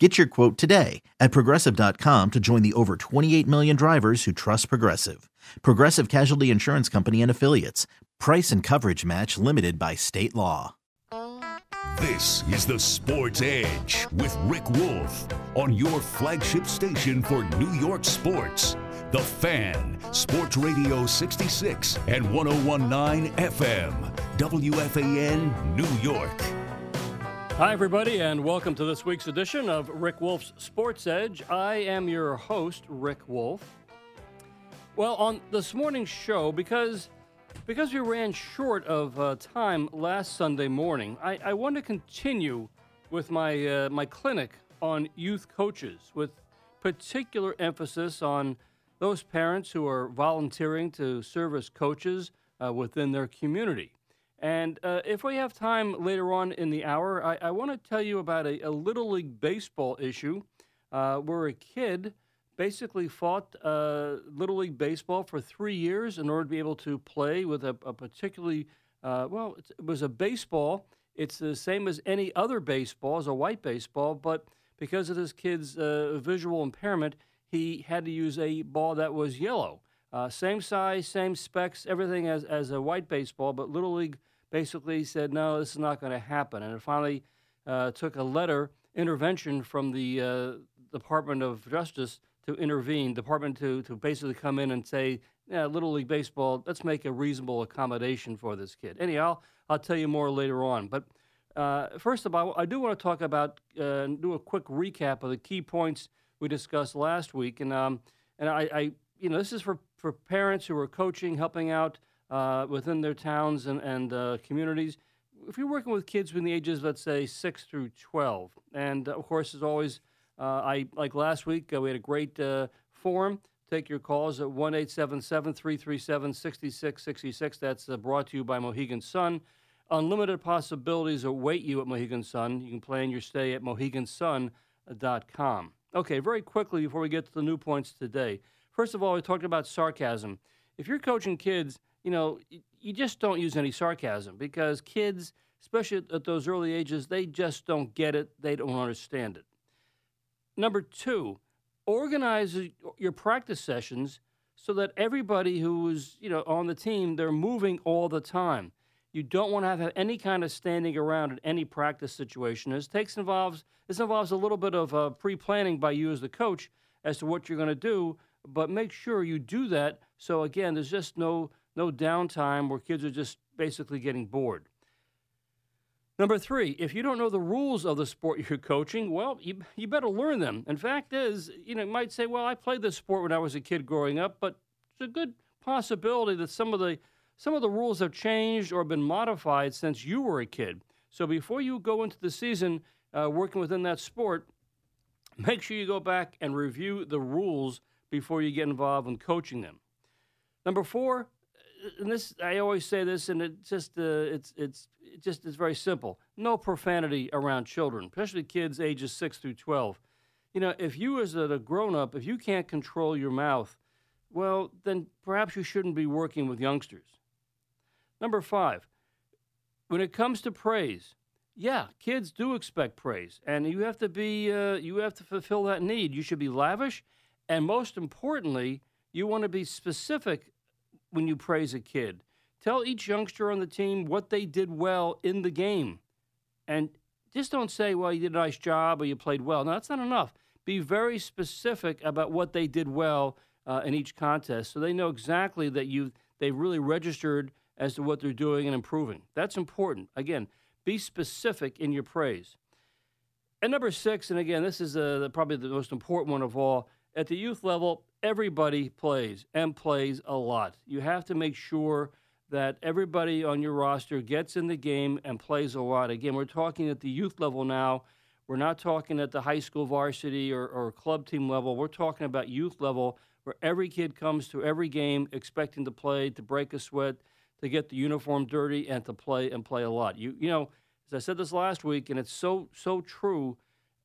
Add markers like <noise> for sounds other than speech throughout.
Get your quote today at progressive.com to join the over 28 million drivers who trust Progressive. Progressive Casualty Insurance Company and Affiliates. Price and coverage match limited by state law. This is the Sports Edge with Rick Wolf on your flagship station for New York sports. The Fan, Sports Radio 66 and 1019 FM, WFAN, New York. Hi, everybody, and welcome to this week's edition of Rick Wolf's Sports Edge. I am your host, Rick Wolf. Well, on this morning's show, because because we ran short of uh, time last Sunday morning, I, I want to continue with my uh, my clinic on youth coaches, with particular emphasis on those parents who are volunteering to serve as coaches uh, within their community. And uh, if we have time later on in the hour, I, I want to tell you about a, a, Little League Baseball issue uh, where a kid basically fought uh, Little League Baseball for three years in order to be able to play with a, a particularly, uh, well, it was a baseball. It's the same as any other baseball, as a white baseball, but because of this kid's uh, visual impairment, he had to use a ball that was yellow. Uh, same size, same specs, everything as, as a white baseball, but Little League basically said, no, this is not going to happen. And it finally uh, took a letter intervention from the uh, Department of Justice to intervene, department to, to basically come in and say, yeah, Little League Baseball, let's make a reasonable accommodation for this kid. Anyhow, I'll, I'll tell you more later on. But uh, first of all, I do want to talk about, uh, do a quick recap of the key points we discussed last week. And, um, and I, I, you know, this is for, for parents who are coaching, helping out uh, within their towns and, and uh, communities. If you're working with kids between the ages, let's say, 6 through 12, and of course, as always, uh, I like last week, uh, we had a great uh, forum. Take your calls at 1 877 337 6666. That's brought to you by Mohegan Sun. Unlimited possibilities await you at Mohegan Sun. You can plan your stay at mohegansun.com. Okay, very quickly before we get to the new points today. First of all, we talked about sarcasm. If you're coaching kids, you know, you just don't use any sarcasm because kids, especially at those early ages, they just don't get it. They don't understand it. Number two, organize your practice sessions so that everybody who is, you know, on the team, they're moving all the time. You don't want to have any kind of standing around in any practice situation. This takes involves this involves a little bit of uh, pre-planning by you as the coach as to what you're going to do, but make sure you do that. So again, there's just no no downtime where kids are just basically getting bored. Number three, if you don't know the rules of the sport <laughs> you're coaching, well, you, you better learn them. And fact is, you know, you might say, well, I played this sport when I was a kid growing up, but it's a good possibility that some of the some of the rules have changed or been modified since you were a kid. So before you go into the season uh, working within that sport, make sure you go back and review the rules before you get involved in coaching them. Number four, and this I always say this, and it just uh, it's it's it just is very simple. No profanity around children, especially kids ages six through twelve. You know, if you as a grown up, if you can't control your mouth, well, then perhaps you shouldn't be working with youngsters. Number five, when it comes to praise, yeah, kids do expect praise, and you have to be uh, you have to fulfill that need. You should be lavish, and most importantly, you want to be specific when you praise a kid. Tell each youngster on the team what they did well in the game. And just don't say, well, you did a nice job or you played well. No, that's not enough. Be very specific about what they did well uh, in each contest so they know exactly that you they really registered as to what they're doing and improving. That's important. Again, be specific in your praise. And number six, and again, this is uh, probably the most important one of all, at the youth level, everybody plays and plays a lot. You have to make sure that everybody on your roster gets in the game and plays a lot. Again, we're talking at the youth level now. We're not talking at the high school varsity or, or club team level. We're talking about youth level where every kid comes to every game expecting to play, to break a sweat, to get the uniform dirty and to play and play a lot. You you know, as I said this last week, and it's so so true.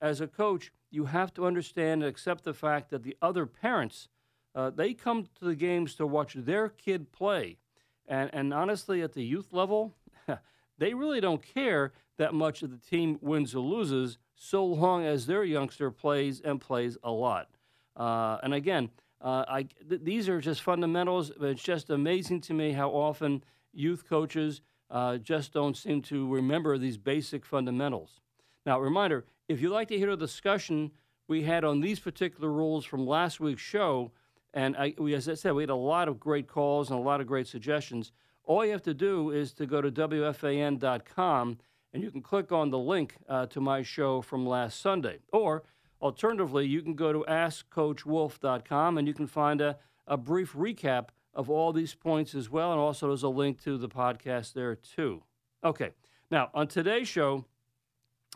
As a coach, you have to understand and accept the fact that the other parents, uh, they come to the games to watch their kid play, and and honestly, at the youth level, <laughs> they really don't care that much if the team wins or loses, so long as their youngster plays and plays a lot. Uh, and again, uh, I, th- these are just fundamentals. It's just amazing to me how often youth coaches uh, just don't seem to remember these basic fundamentals. Now, reminder if you'd like to hear the discussion we had on these particular rules from last week's show, and I, we, as I said, we had a lot of great calls and a lot of great suggestions. All you have to do is to go to WFAN.com and you can click on the link uh, to my show from last Sunday. Or alternatively, you can go to AskCoachWolf.com and you can find a, a brief recap of all these points as well. And also, there's a link to the podcast there too. Okay, now on today's show,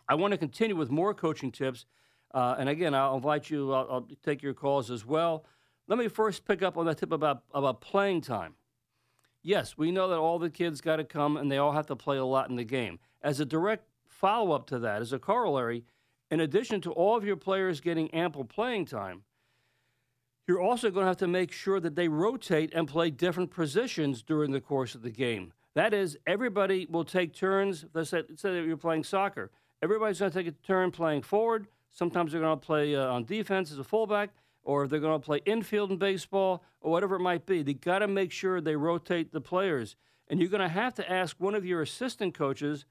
I want to continue with more coaching tips. Uh, and again, I'll invite you, I'll, I'll take your calls as well. Let me first pick up on that tip about, about playing time. Yes, we know that all the kids got to come and they all have to play a lot in the game. As a direct follow up to that, as a corollary, in addition to all of your players getting ample playing time, you're also going to have to make sure that they rotate and play different positions during the course of the game. That is, everybody will take turns. Let's say, let's say you're playing soccer. Everybody's going to take a turn playing forward. Sometimes they're going to play uh, on defense as a fullback, or they're going to play infield in baseball, or whatever it might be. They got to make sure they rotate the players. And you're going to have to ask one of your assistant coaches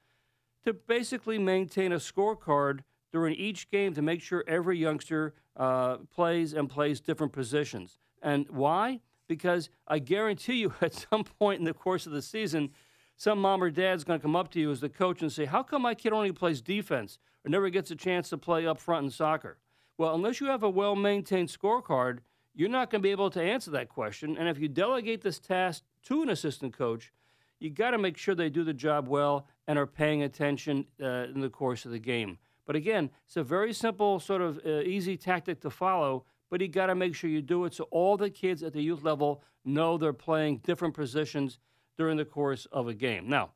to basically maintain a scorecard during each game to make sure every youngster uh, plays and plays different positions. And why? Because I guarantee you, <laughs> at some point in the course of the season, some mom or dad's going to come up to you as the coach and say, How come my kid only plays defense or never gets a chance to play up front in soccer? Well, unless you have a well maintained scorecard, you're not going to be able to answer that question. And if you delegate this task to an assistant coach, you got to make sure they do the job well and are paying attention uh, in the course of the game. But again, it's a very simple, sort of uh, easy tactic to follow, but you got to make sure you do it so all the kids at the youth level know they're playing different positions during the course of a game. Now,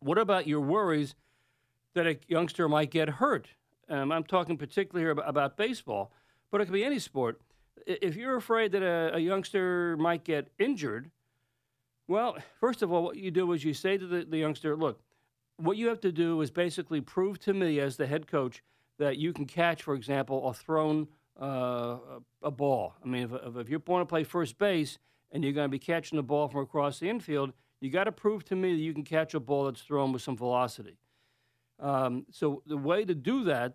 what about your worries that a youngster might get hurt? Um, I'm talking particularly here about, about, baseball, but it could be any sport. If you're afraid that a, a youngster might get injured, well, first of all, what you do is you say to the, the youngster, look, what you have to do is basically prove to me as the head coach that you can catch, for example, a thrown uh, a ball. I mean, if, if you want to play first base and you're going to be catching the ball from across the infield, you got to prove to me that you can catch a ball that's thrown with some velocity. Um, so the way to do that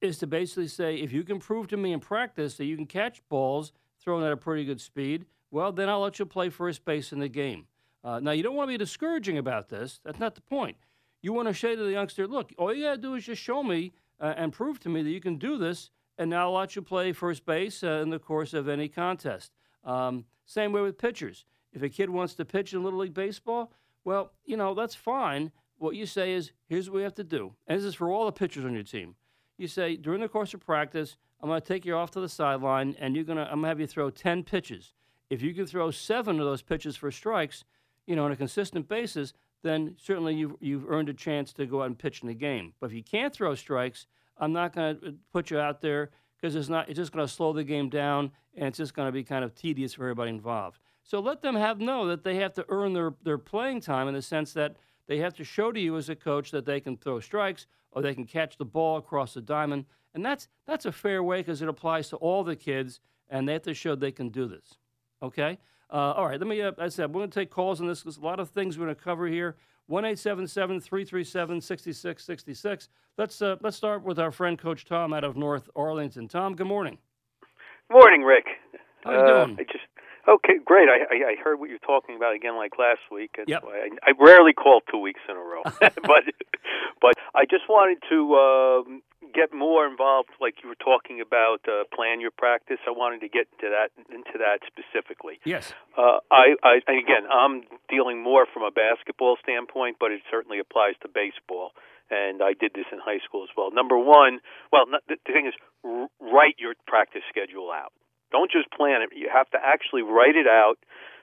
is to basically say, if you can prove to me in practice that you can catch balls thrown at a pretty good speed, well, then I'll let you play first base in the game. Uh, now, you don't want to be discouraging about this. That's not the point. You want to say to the youngster, look, all you got to do is just show me uh, and prove to me that you can do this, and now I'll let you play first base uh, in the course of any contest. Um, same way with pitchers. If a kid wants to pitch in Little League Baseball, well, you know, that's fine. What you say is, here's what we have to do. And this is for all the pitchers on your team. You say, during the course of practice, I'm going to take you off to the sideline, and you're gonna, I'm going to have you throw 10 pitches. If you can throw seven of those pitches for strikes, you know, on a consistent basis, then certainly you've, you've earned a chance to go out and pitch in the game. But if you can't throw strikes, I'm not going to put you out there because it's not. It's just going to slow the game down, and it's just going to be kind of tedious for everybody involved. So let them have know that they have to earn their, their playing time in the sense that they have to show to you as a coach that they can throw strikes or they can catch the ball across the diamond, and that's that's a fair way because it applies to all the kids, and they have to show they can do this. Okay. Uh, all right, let me, uh, I said, we're going to take calls on this. because a lot of things we're going to cover here. 1 337 6666. Let's, uh, let's start with our friend, Coach Tom, out of North Arlington. Tom, good morning. Morning, Rick. How you uh, doing? I just Okay, great. I, I, I heard what you're talking about again, like last week. That's yep. I, I rarely call two weeks in a row, <laughs> <laughs> but but I just wanted to um, get more involved, like you were talking about, uh, plan your practice. I wanted to get into that into that specifically. Yes. Uh, I, I again, I'm dealing more from a basketball standpoint, but it certainly applies to baseball and I did this in high school as well. Number one, well, the thing is, write your practice schedule out. Don't just plan it. You have to actually write it out,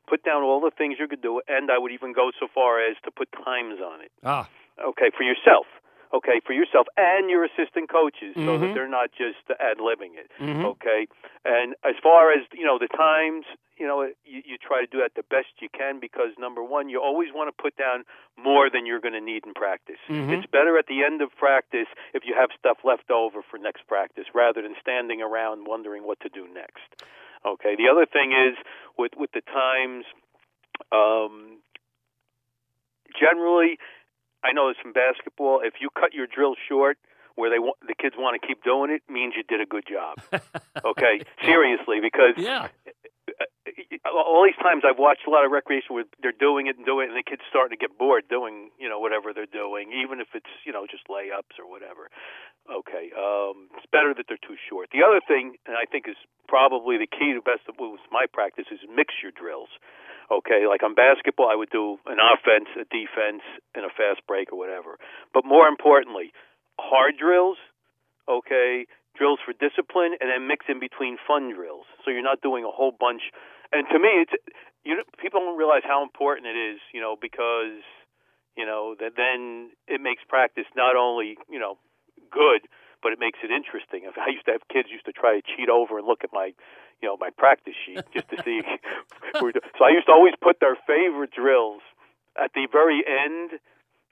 put down all the things you could do, and I would even go so far as to put times on it. Ah, Okay, for yourself. Okay, for yourself and your assistant coaches, so Mhm. that they're not just ad libbing it. Mhm. Okay, and as far as you know, the times, you know, you, you try to do that the best you can because number one, you always want to put down more than you're going to need in practice. Mhm. It's better at the end of practice if you have stuff left over for next practice rather than standing around wondering what to do next. Okay. The other thing is with with the times, um, generally, I know it's from basketball. If you cut your drill short, where they want the kids want to keep doing it, means you did a good job. <laughs> Okay, seriously, because yeah. all these times I've watched a lot of recreation where they're doing it and doing it, and the kids starting to get bored doing you know whatever they're doing, even if it's you know just layups or whatever. Okay, um, it's better that they're too short. The other thing, and I think is probably the key to best of was my practice, is mix your drills. Okay, like on basketball, I would do an offense, a defense, and a fast break or whatever. But more importantly, hard drills, okay, drills for discipline, and then mix in between fun drills. So you're not doing a whole bunch. And to me, it's you know people don't realize how important it is, you know, because you know that then it makes practice not only you know good, but it makes it interesting. I used to have kids used to try to cheat over and look at my you know my practice sheet just to see. <laughs> so I used to always put their favorite drills at the very end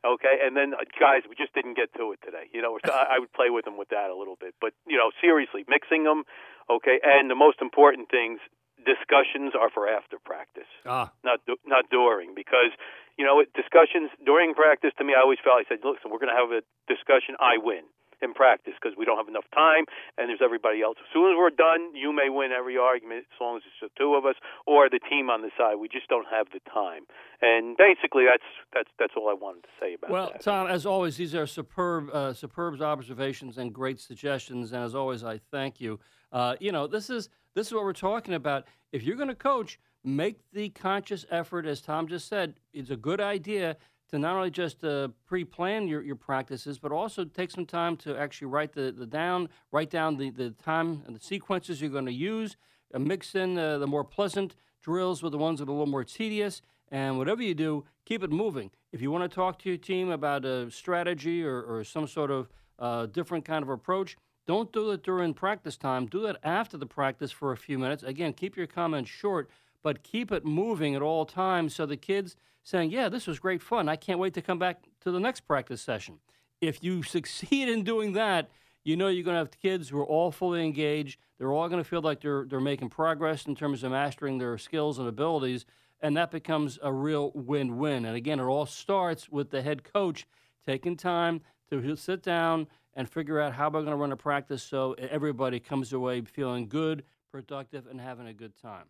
Okay, and then uh, guys, we just didn't get to it today. You know, so I, I would play with them with that a little bit, but you know, seriously, mixing them. Okay, and the most important things, discussions are for after practice, Ah, not not during, because you know, discussions during practice. To me, I always felt I said, listen, we're going to have a discussion. I win in practice because we don't have enough time, and there's everybody else. As soon as we're done, you may win every argument as long as it's the two of us or the team on the side. We just don't have the time, and basically, that's that's that's all I wanted to say about well, that. Well, Tom, as always, these are superb, uh, superb observations and great suggestions. And as always, I thank you. Uh, you know, this is this is what we're talking about. If you're going to coach, make the conscious effort, as Tom just said. It's a good idea to not only just uh, pre-plan your, your practices, but also take some time to actually write the, the down, write down the, the time and the sequences you're going to use, uh, mix in uh, the more pleasant drills with the ones that are a little more tedious, and whatever you do, keep it moving. If you want to talk to your team about a strategy or, or some sort of uh, different kind of approach, don't do it during practice time. Do that after the practice for a few minutes. Again, keep your comments short, but keep it moving at all times so the kids saying, Yeah, this was great fun. I can't wait to come back to the next practice session. If you <laughs> succeed in doing that, you know you're going to have kids who are all fully engaged. They're all going to feel like they're, they're making progress in terms of mastering their skills and abilities, and that becomes a real win win. And again, it all starts with the head coach taking time to sit down and figure out how we're going to run a practice so everybody comes away feeling good, productive, and having a good time.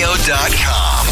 Radio.com.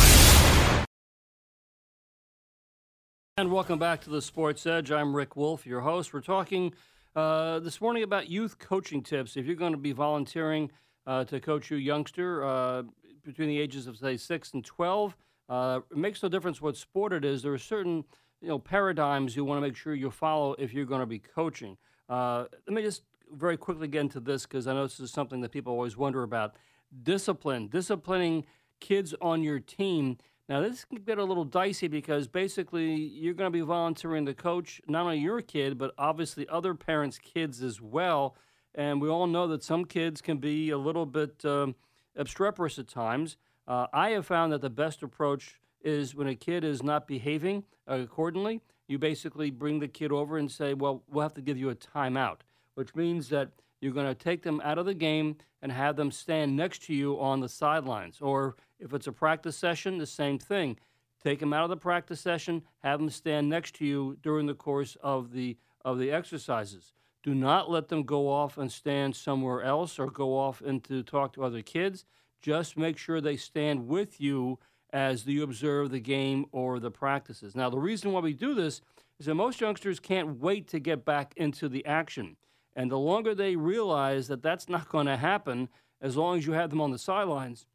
And welcome back to the Sports Edge. I'm Rick Wolf, your host. We're talking uh, this morning about youth coaching tips. If you're going to be volunteering uh, to coach your youngster uh, between the ages of say six and twelve, uh, it makes no difference what sport it is. There are certain you know paradigms you want to make sure you follow if you're going to be coaching. Uh, let me just very quickly get into this because I know this is something that people always wonder about. Discipline, disciplining kids on your team. Now, this can get a little dicey because basically you're going to be volunteering to coach not only your kid, but obviously other parents' kids as well. And we all know that some kids can be a little bit um, obstreperous at times. Uh, I have found that the best approach is when a kid is not behaving accordingly, you basically bring the kid over and say, Well, we'll have to give you a timeout, which means that you're going to take them out of the game and have them stand next to you on the sidelines. Or if it's a practice session, the same thing. Take them out of the practice session, have them stand next to you during the course of the of the exercises. Do not let them go off and stand somewhere else or go off and to talk to other kids. Just make sure they stand with you as you observe the game or the practices. Now, the reason why we do this is that most youngsters can't wait to get back into the action. And the longer they realize that that's not going to happen, as long as you have them on the sidelines,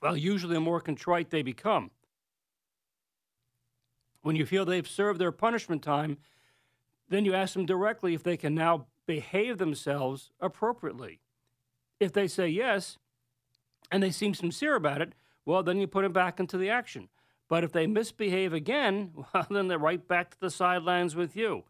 well, usually the more contrite they become. When you feel they've served their punishment time, then you ask them directly if they can now behave themselves appropriately. If they say yes, and they seem sincere about it, well, then you put them back into the action. But if they misbehave again, <laughs> well, then they're right back to the sidelines with you.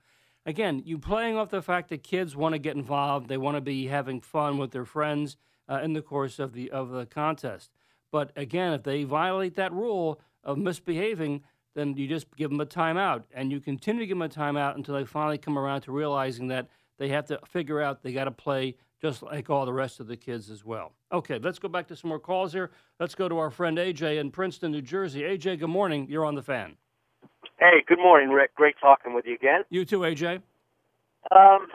Again, you playing off the fact that kids want to get involved, they want to be having fun with their friends uh, in the course of the of the contest. But again, if they violate that rule of misbehaving, then you just give them a timeout, and you continue to give them a timeout until they finally come around to realizing that they have to figure out they got to play just like all the rest of the kids as well. Okay, let's go back to some more calls here. Let's go to our friend AJ in Princeton, New Jersey. AJ, good morning. You're on the fan. Hey, good morning, Rick. Great talking with you again. You too, AJ. Um,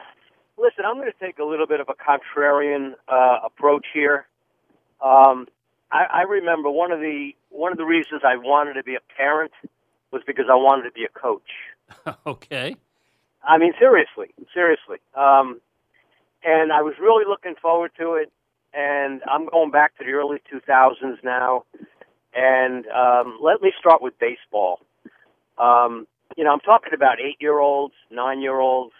listen, I'm going to take a little bit of a contrarian uh, approach here. Um, I, I remember one of the one of the reasons I wanted to be a parent was because I wanted to be a coach. <laughs> okay. I mean, seriously, seriously. Um, and I was really looking forward to it. And I'm going back to the early 2000s now. And um, let me start with baseball. Um, you know, I'm talking about eight year olds, nine year olds.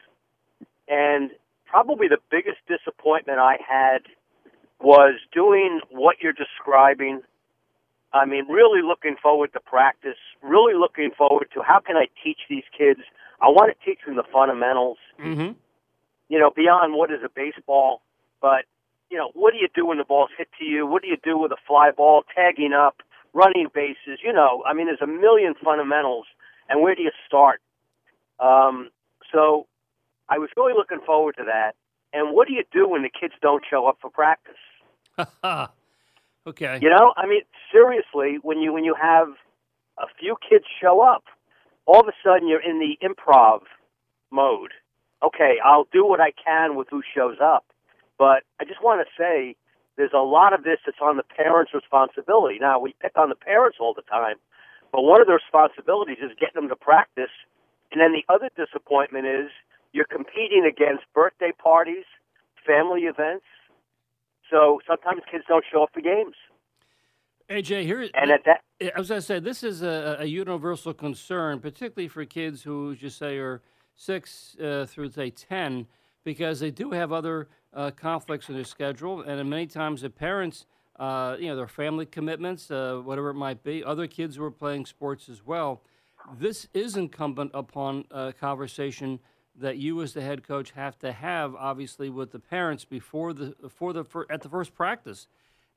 And probably the biggest disappointment I had was doing what you're describing. I mean, really looking forward to practice, really looking forward to how can I teach these kids. I want to teach them the fundamentals. Mm-hmm you know, beyond what is a baseball, but you know, what do you do when the ball's hit to you? What do you do with a fly ball, tagging up, running bases? You know, I mean, there's a million fundamentals, and where do you start? Um, so, I was really looking forward to that. And what do you do when the kids don't show up for practice? <laughs> okay. You know, I mean, seriously, when you when you have a few kids show up, all of a sudden you're in the improv mode okay, I'll do what I can with who shows up. But I just want to say there's a lot of this that's on the parents' responsibility. Now, we pick on the parents all the time, but one of the responsibilities is getting them to practice. And then the other disappointment is you're competing against birthday parties, family events. So sometimes kids don't show up for games. AJ, here and at that, I was going to say this is a, a universal concern, particularly for kids who, as you say, are – six uh, through say ten because they do have other uh, conflicts in their schedule, and many times the parents, uh, you know, their family commitments, uh, whatever it might be, other kids were playing sports as well. This is incumbent upon a conversation that you, as the head coach, have to have, obviously, with the parents before the before the at the first practice,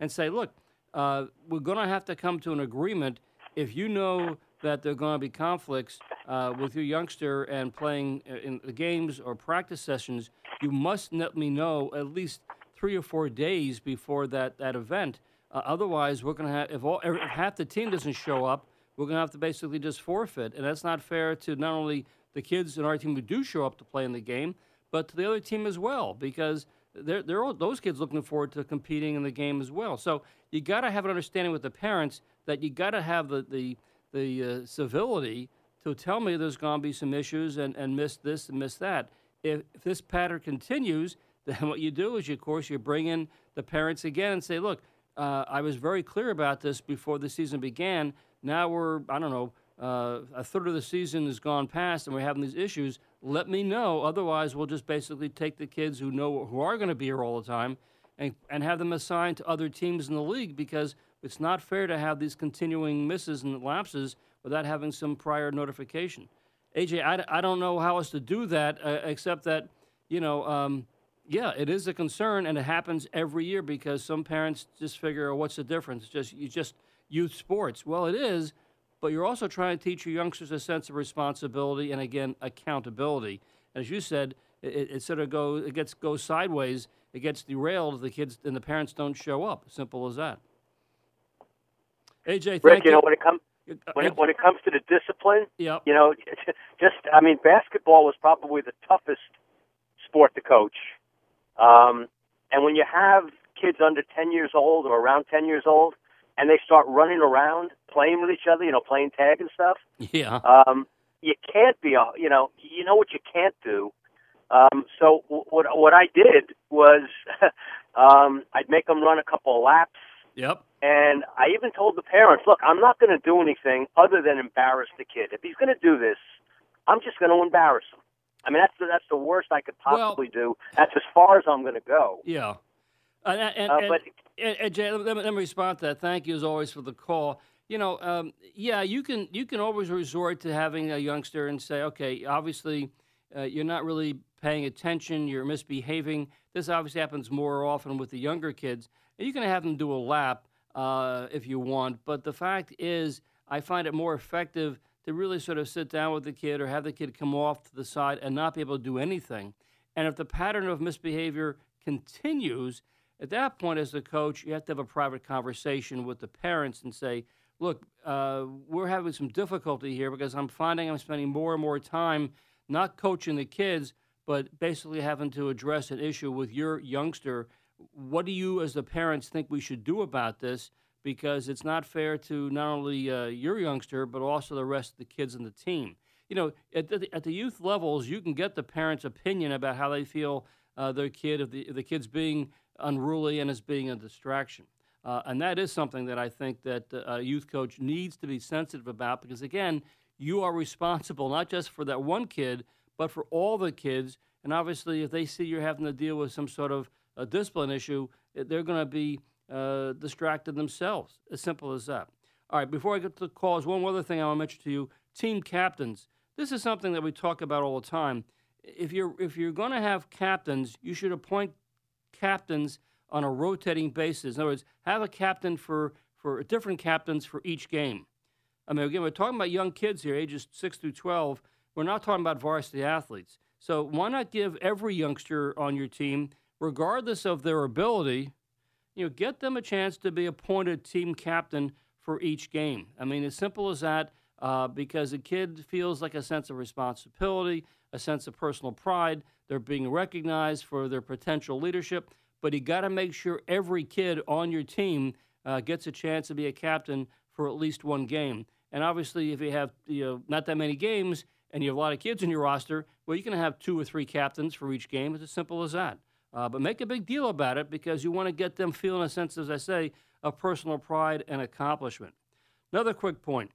and say, look, uh, we're going to have to come to an agreement. If you know that there are going to be conflicts uh, with your youngster and playing uh, in the games or practice sessions, you must let me know at least three or four days before that, that event. Uh, otherwise, we're going to have if, all, if half the team doesn't show up, we're going to have to basically just forfeit, and that's not fair to not only the kids in our team who do show up to play in the game, but to the other team as well, because they're, they're all, those kids looking forward to competing in the game as well. So you got to have an understanding with the parents that you got to have the, the the uh, civility to tell me there's going to be some issues and, and miss this and miss that. If, if this pattern continues, then what you do is, you, of course, you bring in the parents again and say, look, uh, I was very clear about this before the season began. Now we're, I don't know, uh, a third of the season has gone past and we're having these issues. Let me know. Otherwise, we'll just basically take the kids who know who are going to be here all the time and, and have them assigned to other teams in the league because – it's not fair to have these continuing misses and lapses without having some prior notification. AJ, I, I don't know how else to do that uh, except that, you know, um, yeah, it is a concern and it happens every year because some parents just figure, oh, what's the difference? Just you just youth sports. Well, it is, but you're also trying to teach your youngsters a sense of responsibility and again accountability. As you said, it, it sort of goes it gets goes sideways. It gets derailed. The kids and the parents don't show up. Simple as that. AJ, Rick, you, know when it comes uh, when it, when it comes to the discipline, yep. you know, <laughs> just I mean, basketball was probably the toughest sport to coach. Um, and when you have kids under 10 years old or around 10 years old, and they start running around playing with each other, you know, playing tag and stuff. Yeah. Um, you can't be, a, you know, you know what you can't do. Um, so what what I did was <laughs> um, I'd make them run a couple of laps Yep. And I even told the parents, look, I'm not going to do anything other than embarrass the kid. If he's going to do this, I'm just going to embarrass him. I mean, that's the, that's the worst I could possibly well, do. That's as far as I'm going to go. Yeah. And, and, uh, but, and, and Jay, let me, let me, respond to that. Thank you as always for the call. You know, um, yeah, you can you can always resort to having a youngster and say, okay, obviously uh, you're not really paying attention, you're misbehaving. This obviously happens more often with the younger kids. And you can have them do a lap uh, if you want, but the fact is, I find it more effective to really sort of sit down with the kid or have the kid come off to the side and not be able to do anything. And if the pattern of misbehavior continues, at that point, as the coach, you have to have a private conversation with the parents and say, look, uh, we're having some difficulty here because I'm finding I'm spending more and more time not coaching the kids, but basically having to address an issue with your youngster. What do you, as the parents, think we should do about this? Because it's not fair to not only uh, your youngster, but also the rest of the kids in the team. You know, at the, at the youth levels, you can get the parents' opinion about how they feel uh, their kid, if the, if the kid's being unruly and is being a distraction. Uh, and that is something that I think that uh, a youth coach needs to be sensitive about because, again, you are responsible not just for that one kid, but for all the kids. And obviously, if they see you're having to deal with some sort of a discipline issue, they're going to be uh, distracted themselves. As simple as that. All right, before I get to the calls, one other thing I want to mention to you team captains. This is something that we talk about all the time. If you're, if you're going to have captains, you should appoint captains on a rotating basis. In other words, have a captain for, for different captains for each game. I mean, again, we're talking about young kids here, ages 6 through 12. We're not talking about varsity athletes. So why not give every youngster on your team, regardless of their ability, you know, get them a chance to be appointed team captain for each game. I mean, as simple as that, uh, because a kid feels like a sense of responsibility, a sense of personal pride. They're being recognized for their potential leadership, but you got to make sure every kid on your team uh, gets a chance to be a captain for at least one game. And obviously, if you have you know, not that many games and you have a lot of kids in your roster, well, you can have two or three captains for each game. It's as simple as that. Uh, but make a big deal about it because you want to get them feeling a sense, as I say, of personal pride and accomplishment. Another quick point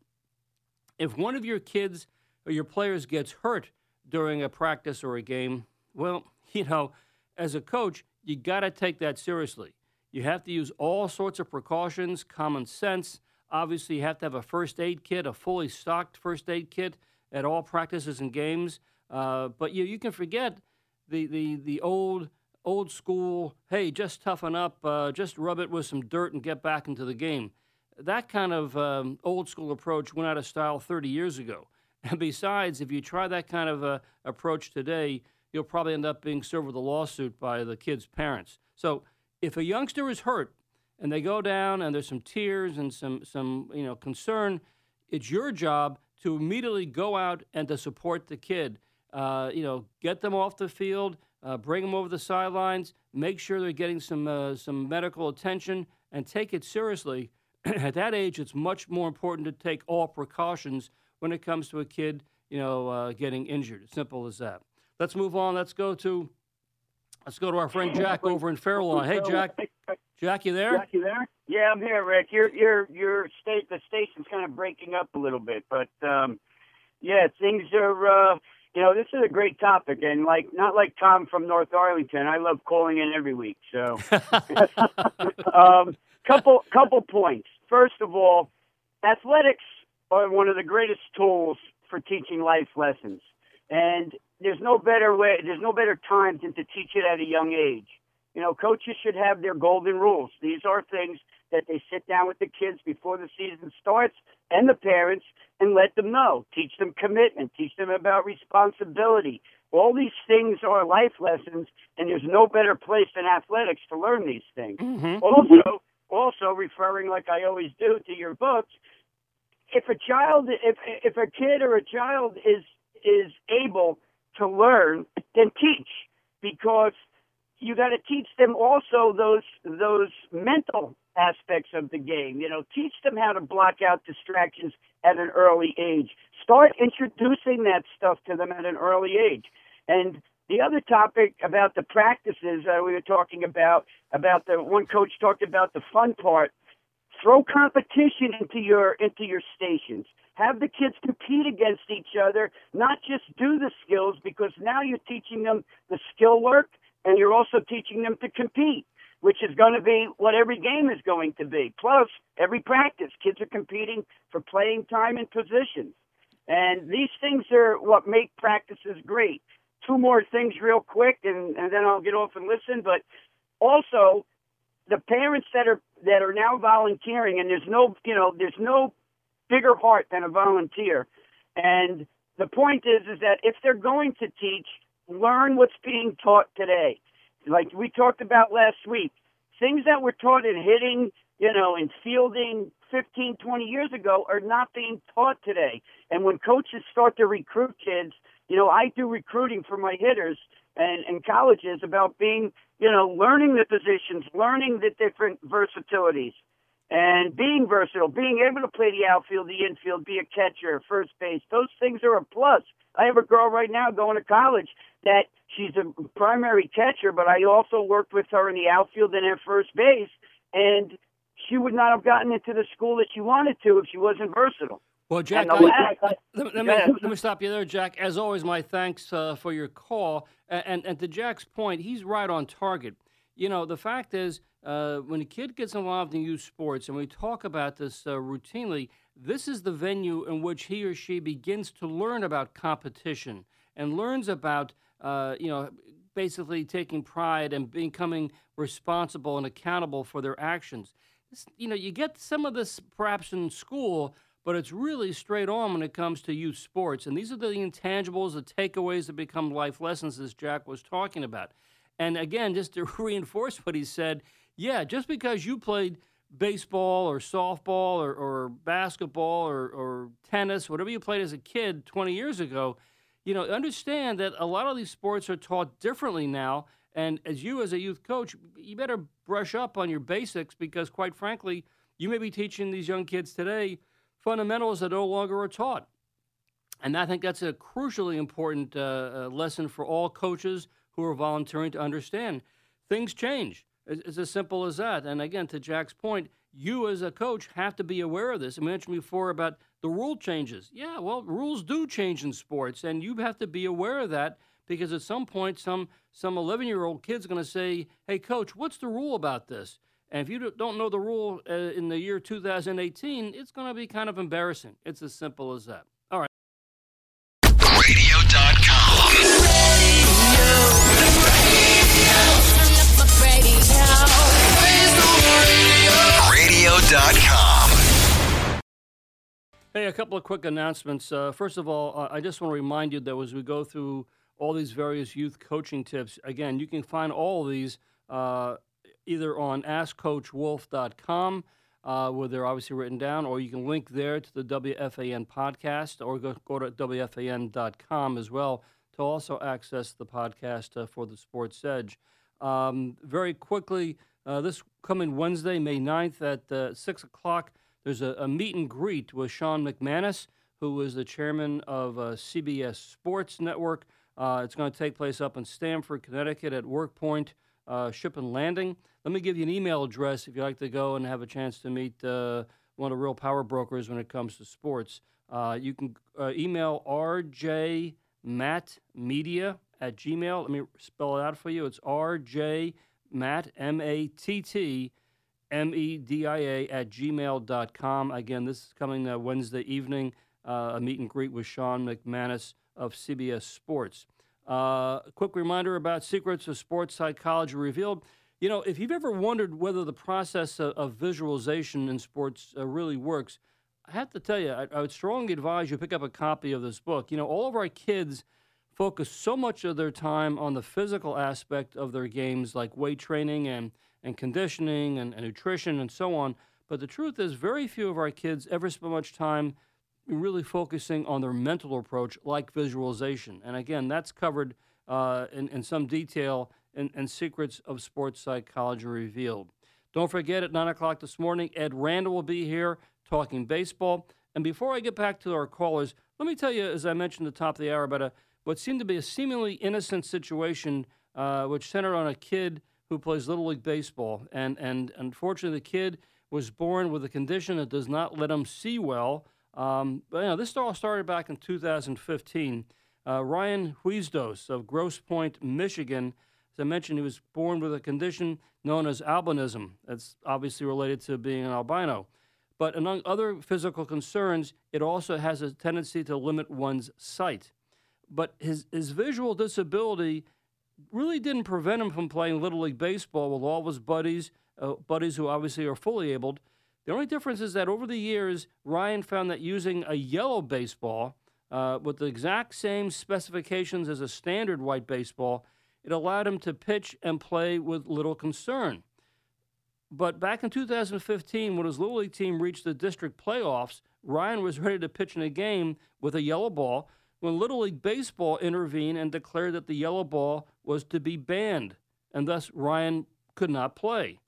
if one of your kids or your players gets hurt during a practice or a game, well, <laughs> you know, as a coach, you got to take that seriously. You have to use all sorts of precautions, common sense. Obviously, you have to have a first aid kit, a fully stocked first aid kit at all practices and games. Uh, but you, you can forget the, the, the old old school, hey, just toughen up, uh, just rub it with some dirt and get back into the game. That kind of um, old school approach went out of style 30 years ago. <laughs> And besides, if you try that kind of uh, approach today, you'll probably end up being served with a lawsuit by the kid's parents. So if a youngster is hurt and they go down and there's some tears and some, some you know, concern, it's your job to immediately go out and to support the kid. Uh, you know, get them off the field, uh, bring them over the sidelines, make sure they're getting some, uh, some medical attention, and take it seriously. <clears throat> At that age, it's much more important to take all precautions when it comes to a kid, you know, uh, getting injured. Simple as that. Let's move on. Let's go to let's go to our friend Jack over in Fairlawn. Hey, Jack. Jack, you there? Jack, you there? Yeah, I'm here, Rick. Your your your state the station's kind of breaking up a little bit, but um, yeah, things are. Uh, you know, this is a great topic, and like not like Tom from North Arlington, I love calling in every week. So, <laughs> um, couple couple points. First of all, athletics are one of the greatest tools for teaching life lessons. And there's no better way, there's no better time than to teach it at a young age. You know, coaches should have their golden rules. These are things that they sit down with the kids before the season starts and the parents and let them know. Teach them commitment, teach them about responsibility. All these things are life lessons, and there's no better place than athletics to learn these things. Mm-hmm. Also, also referring like I always do to your books, if a child if if a kid or a child is is able to learn, then teach because you got to teach them also those those mental aspects of the game. You know, teach them how to block out distractions at an early age. Start introducing that stuff to them at an early age. And the other topic about the practices we were talking about, about the one coach talked about the fun part. throw competition into your into your stations. Have the kids compete against each other, not just do the skills, because now you're teaching them the skill work and you're also teaching them to compete, which is going to be what every game is going to be. Plus, every practice, kids are competing for playing time and positions. And these things are what make practices great. Two more things real quick and, and then I'll get off and listen. But also the parents that are that are now volunteering and there's no you know, there's no bigger heart than a volunteer. And the point is is that if they're going to teach, learn what's being taught today. Like we talked about last week. Things that were taught in hitting, you know, in fielding 15, 20 years ago are not being taught today. And when coaches start to recruit kids, you know, I do recruiting for my hitters and, and colleges about being, you know, learning the positions, learning the different versatilities, and being versatile, being able to play the outfield, the infield, be a catcher, first base. Those things are a plus. I have a girl right now going to college that she's a primary catcher, but I also worked with her in the outfield and at first base, and she would not have gotten into the school that she wanted to if she wasn't versatile. Well, Jack, I, let, let, me, let, me, stop you there, Jack. As always, my thanks uh, for your call. And, and, and, to Jack's point, he's right on target. You know, the fact is, uh, when a kid gets involved in youth sports, and we talk about this uh, routinely, this is the venue in which he or she begins to learn about competition and learns about, uh, you know, basically taking pride and becoming responsible and accountable for their actions. This, you know, you get some of this perhaps in school but it's really straight on when it comes to youth sports. And these are the intangibles, the takeaways that become life lessons, as Jack was talking about. And again, just to <laughs> reinforce what he said, yeah, just because you played baseball or softball or, or basketball or, or tennis, whatever you played as a kid 20 years ago, you know, understand that a lot of these sports are taught differently now. And as you, as a youth coach, you better brush up on your basics because, quite frankly, you may be teaching these young kids today fundamentals that no longer are taught. And I think that's a crucially important uh, uh, lesson for all coaches who are volunteering to understand. Things change. It's, as simple as that. And again, to Jack's point, you as a coach have to be aware of this. I mentioned before about the rule changes. Yeah, well, rules do change in sports, and you have to be aware of that because at some point, some some 11 year old kid's going to say, "Hey, coach, what's the rule about this?" And if you don't know the rule uh, in the year 2018, it's going to be kind of embarrassing. It's as simple as that. Hey, a couple of quick announcements. Uh, first of all, uh, I just want to remind you that as we go through all these various youth coaching tips, again, you can find all of these uh, either on AskCoachWolf.com, uh, where they're obviously written down, or you can link there to the WFAN podcast, or go, go to WFAN.com as well to also access the podcast uh, for the Sports Edge. Um, very quickly, uh, this coming Wednesday, May 9th at uh, 6 o'clock, there's a, a, meet and greet with Sean McManus, who is the chairman of uh, CBS Sports Network. Uh, it's going to take place up in Stamford, Connecticut at WorkPoint uh, Shippan Landing. Let me give you an email address if you'd like to go and have a chance to meet uh, one of the real power brokers when it comes to sports. You can email rjmattmedia at gmail. Let me spell it out for you. It's rjmatt, M-A-T-T, M-E-D-I-A at gmail.com. Again, this is coming uh, Wednesday evening, uh, a meet and greet with Sean McManus of CBS Sports. Uh, a quick reminder about Secrets of Sports Psychology Revealed. You know, if you've ever wondered whether the process of, of visualization in sports uh, really works, I have to tell you, I, I, would strongly advise you pick up a copy of this book. You know, all of our kids focus so much of their time on the physical aspect of their games, like weight training and, and conditioning and, and nutrition and so on. But the truth is, very few of our kids ever spend much time really focusing on their mental approach, like visualization. And again, that's covered uh, in, in some detail in, in Secrets of Sports Psychology Revealed. Don't forget, at 9 o'clock this morning, Ed Randall will be here talking baseball. And before I get back to our callers, let me tell you, as I mentioned at the top of the hour, about a, what seemed to be a seemingly innocent situation uh, which centered on a kid who plays Little League Baseball. And, and unfortunately, the kid was born with a condition that does not let him see well. Um, but you know, this all started back in 2015. Uh, Ryan Huizdos of Grosse Pointe, Michigan, as I mentioned, he was born with a condition known as albinism. That's obviously related to being an albino. But among other physical concerns, it also has a tendency to limit one's sight. But his, his visual disability really didn't prevent him from playing Little League Baseball with all of his buddies, uh, buddies who obviously are fully abled. The only difference is that over the years, Ryan found that using a yellow baseball uh, with the exact same specifications as a standard white baseball, it allowed him to pitch and play with little concern. But back in 2015, when his Little League team reached the district playoffs, Ryan was <laughs> ready to pitch in a game with a yellow ball when Little League Baseball intervened and declared that the yellow ball was to be banned, and thus Ryan could not play.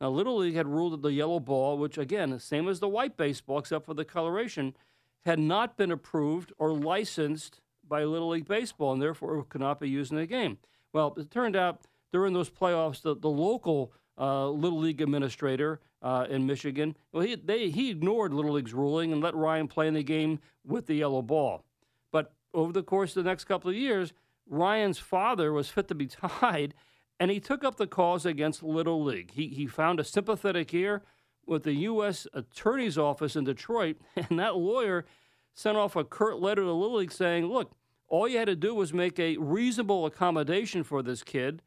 Now, Little League had ruled that the yellow ball, which again, the same as the white baseball except for the coloration, had not been approved or licensed by Little League Baseball and therefore could not be used in the game. Well, it turned out during those playoffs, the, the local uh, Little League administrator uh, in Michigan, well, he, they, he ignored Little League's ruling and let Ryan play in the game with the yellow ball. Over the course of the next couple of years, Ryan's father was fit to be <laughs> tied, and he took up the cause against Little League. He, he found a sympathetic ear with the U.S. Attorney's Office in Detroit, <laughs> and that lawyer sent off a curt letter to Little League saying, look, all you had to do was make a reasonable accommodation for this kid.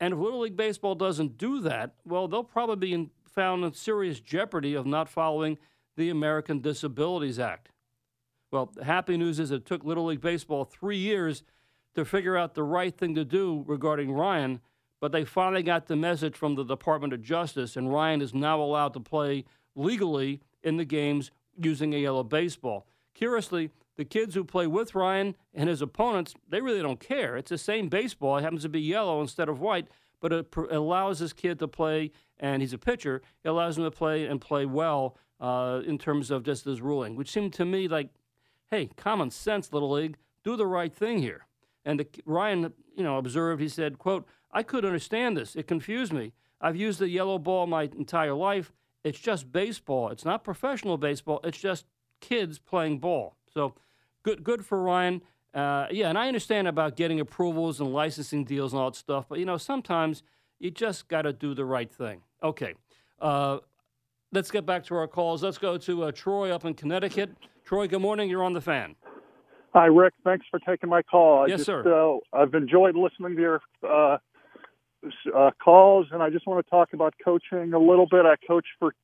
And if Little League Baseball doesn't do that, well, they'll probably be in, found in serious jeopardy of not following the American Disabilities Act. Well, the happy news is it took Little League Baseball three years to figure out the right thing to do regarding Ryan, but they finally got the message from the Department of Justice, and Ryan is now allowed to play legally in the games using a yellow baseball. Curiously, the kids who play with Ryan and his opponents, they really don't care. It's the same baseball. It happens to be yellow instead of white, but it, pr- allows this kid to play, and he's a pitcher. It allows him to play and play well uh, in terms of just this ruling, which seemed to me like, hey, common sense, Little League, do the right thing here. And the, Ryan, you know, observed, he said, quote, I could understand this. It confused me. I've used the yellow ball my entire life. It's just baseball. It's not professional baseball. It's just kids playing ball. So good good for Ryan. Uh, yeah, and I understand about getting approvals and licensing deals and all that stuff, but you know sometimes you just got to do the right thing. Okay, uh, let's get back to our calls. Let's go to uh, Troy up in Connecticut. Troy, good morning. You're on the fan. Hi, Rick. Thanks for taking my call. I yes, just, sir. Uh, I've enjoyed listening to your uh, uh, calls, and I just want to talk about coaching a little bit. I coached for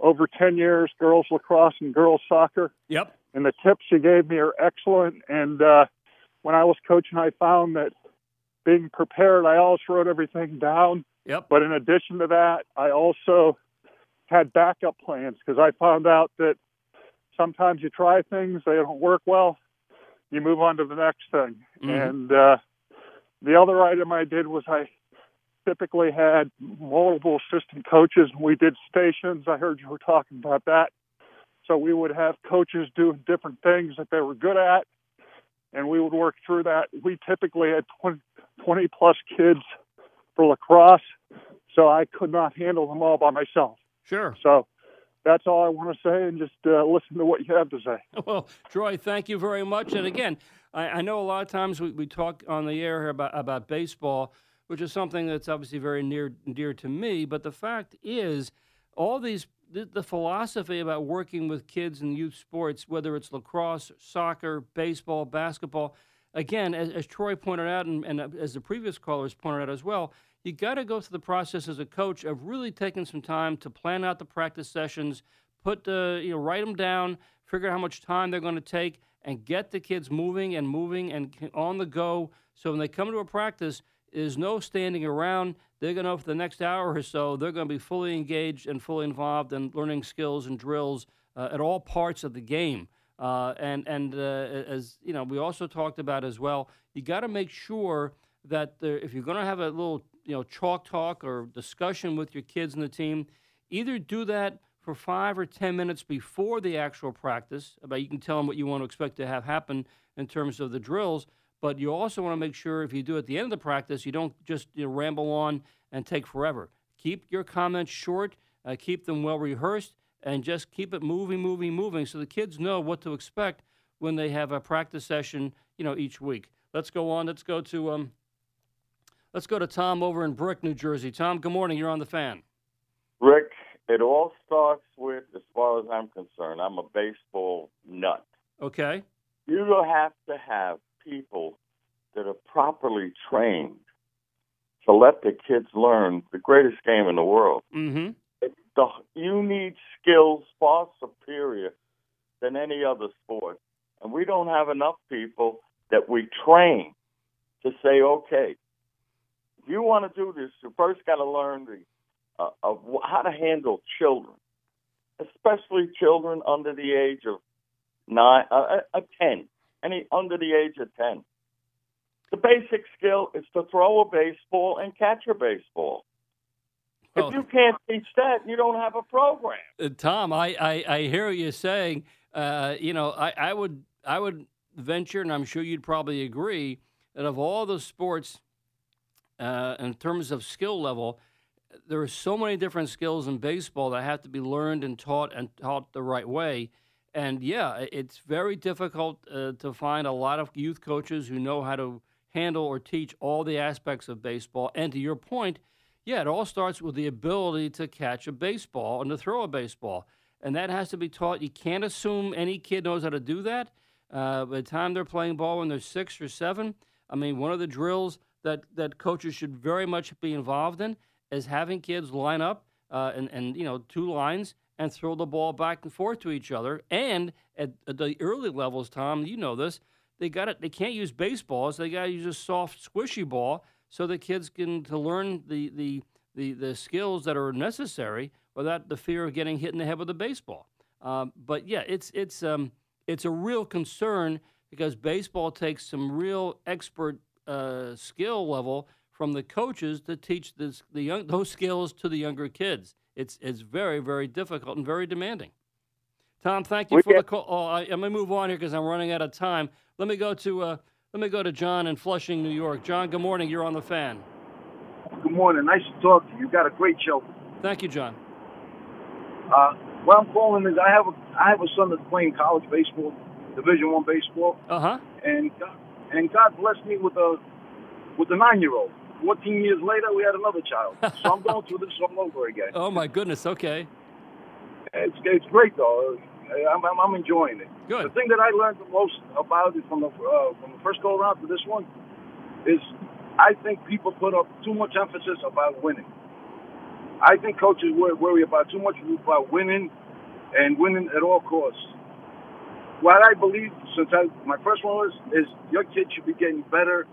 over 10 years, girls lacrosse and girls soccer. Yep. And the tips you gave me are excellent. And uh, when I was coaching, I found that being prepared, I always wrote everything down. Yep. But in addition to that, I also had backup plans because I found out that sometimes you try things, they don't work well, you move on to the next thing. Mhm. And uh, the other item I did was I typically had multiple assistant coaches. And we did stations. I heard you were talking about that. So we would have coaches doing different things that they were good at, and we would work through that. We typically had 20, 20 plus kids for lacrosse, so I could not handle them all by myself. Sure. So that's all I want to say, and just uh, listen to what you have to say. <laughs> Well, Troy, thank you very much. And again, I, I know a lot of times we, we talk on the air here about, about baseball, which is something that's obviously very near dear to me. But the fact is, all these the, the philosophy about working with kids in youth sports, whether it's lacrosse, soccer, baseball, basketball, again, as, as Troy pointed out, and, and as the previous callers pointed out as well, you got to go through the process as a coach of really taking some time to plan out the practice sessions, put the you know write them down, figure out how much time they're going to take, and get the kids moving and moving and on the go. So when they come to a practice, there's no standing around. They're going to for the next hour or so they're going to be fully engaged and fully involved in learning skills and drills uh, at all parts of the game. Uh, and and uh, as you know, we also talked about as well, you got to make sure that there, if you're going to have a little you know chalk talk or discussion with your kids and the team, either do that for five or ten minutes before the actual practice. About you can tell them what you want to expect to have happen in terms of the drills, but you also want to make sure if you do at the end of the practice, you don't just you know, ramble on and take forever. Keep your comments short. uh, keep them well rehearsed, and just keep it moving, moving, moving, so the kids know what to expect when they have a practice session, you know, each week. Let's go on. Let's go to um, let's go to Tom over in Brick, New Jersey. Tom, good morning. You're on the fan. Rick, it all starts with, as far as I'm concerned, I'm a baseball nut. Okay. You have to have people that are properly trained to let the kids learn the greatest game in the world. Mm-hmm. The, you need skills far superior than any other sport. And we don't have enough people that we train to say, okay, if you want to do this, you first got to learn the uh, of how to handle children, especially children under the age of nine, uh, uh, uh, ten, any under the age of ten. The basic skill is to throw a baseball and catch a baseball. Well, if you can't teach that, you don't have a program. Uh, Tom, I, I, I hear what you're saying. Uh, you know, I, I would I would venture, and I'm sure you'd probably agree, that of all the sports, uh, in terms of skill level, there are so many different skills in baseball that have to be learned and taught and taught the right way. And yeah, it's very difficult uh, to find a lot of youth coaches who know how to handle or teach all the aspects of baseball. And to your point, yeah, it all starts with the ability to catch a baseball and to throw a baseball. And that has to be taught. You can't assume any kid knows how to do that. Uh, by the time they're playing ball when they're six or seven, I mean, one of the drills that, that coaches should very much be involved in is having kids line up uh, and, and, you know, two lines and throw the ball back and forth to each other. And at, at the early levels, Tom, you know this, they got it. They can't use baseballs. They got to use a soft, squishy ball so the kids can to learn the, the, the, the skills that are necessary without the fear of getting hit in the head with a baseball. Um, but yeah, it's it's um, it's a real concern because baseball takes some real expert uh, skill level from the coaches to teach this, the young, <laughs> those skills to the younger kids. It's it's very very difficult and very demanding. Tom, thank you We for the call. Oh, I, I'm gonna move on here because I'm running out of time. Let me go to uh, let me go to John in Flushing, New York. John, good morning. You're on the fan. Good morning. Nice to talk to you. You got a great show. Thank you, John. Uh, what I'm calling is I have a I have a son that's playing college baseball, Division One baseball, Uh huh. and God, and God blessed me with a with a nine year old. Fourteen years later, we had another child. So I'm going through this all over again. <laughs> Oh my goodness. Okay. It's it's great though. I'm I'm, I'm enjoying it. Good. The thing that I learned the most about it from the uh, from the first go around to this one is I think people put up too much emphasis about winning. I think coaches worry about too much about winning and winning at all costs. What I believe, since I, my first one was, is your kid should be getting better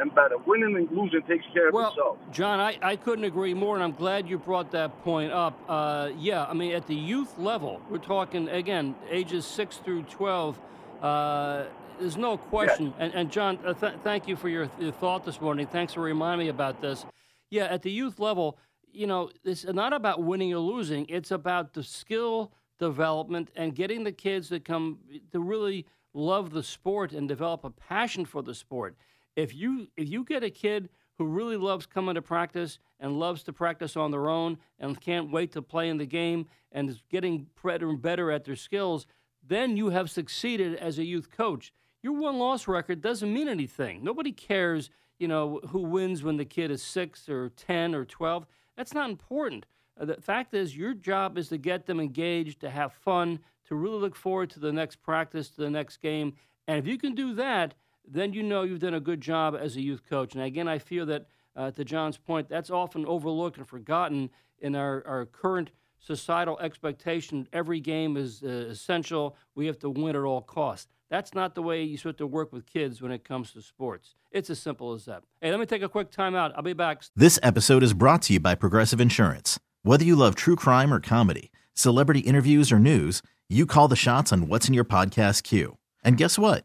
and better. Winning and losing takes care of Well, itself. John, I, I couldn't agree more, and I'm glad you brought that point up. Uh, yeah, I mean, at the youth level, we're talking, again, ages 6 through 12. Uh, there's no question. And, and John, uh, th- thank you for your, your thought this morning. Thanks for reminding me about this. Yeah, at the youth level, you know, it's not about winning or losing. It's about the skill development and getting the kids to come to really love the sport and develop a passion for the sport. If you if you get a kid who really loves coming to practice and loves to practice on their own and can't wait to play in the game and is getting better and better at their skills, then you have succeeded as a youth coach. Your one loss record doesn't mean anything. Nobody cares, you know, who wins when the kid is 6 or 10 or 12. That's not important. Uh, The fact is, your job is to get them engaged, to have fun, to really look forward to the next practice, to the next game. And if you can do that, then you know you've done a good job as a youth coach. And again, I feel that, uh, to John's point, that's often overlooked and forgotten in our, our current societal expectation. Every game is uh, essential. We have to win at all costs. That's not the way you start to work with kids when it comes to sports. It's as simple as that. Hey, let me take a quick timeout. I'll be back. This episode is brought to you by Progressive Insurance. Whether you love true crime or comedy, celebrity interviews or news, you call the shots on what's in your podcast queue. And guess what?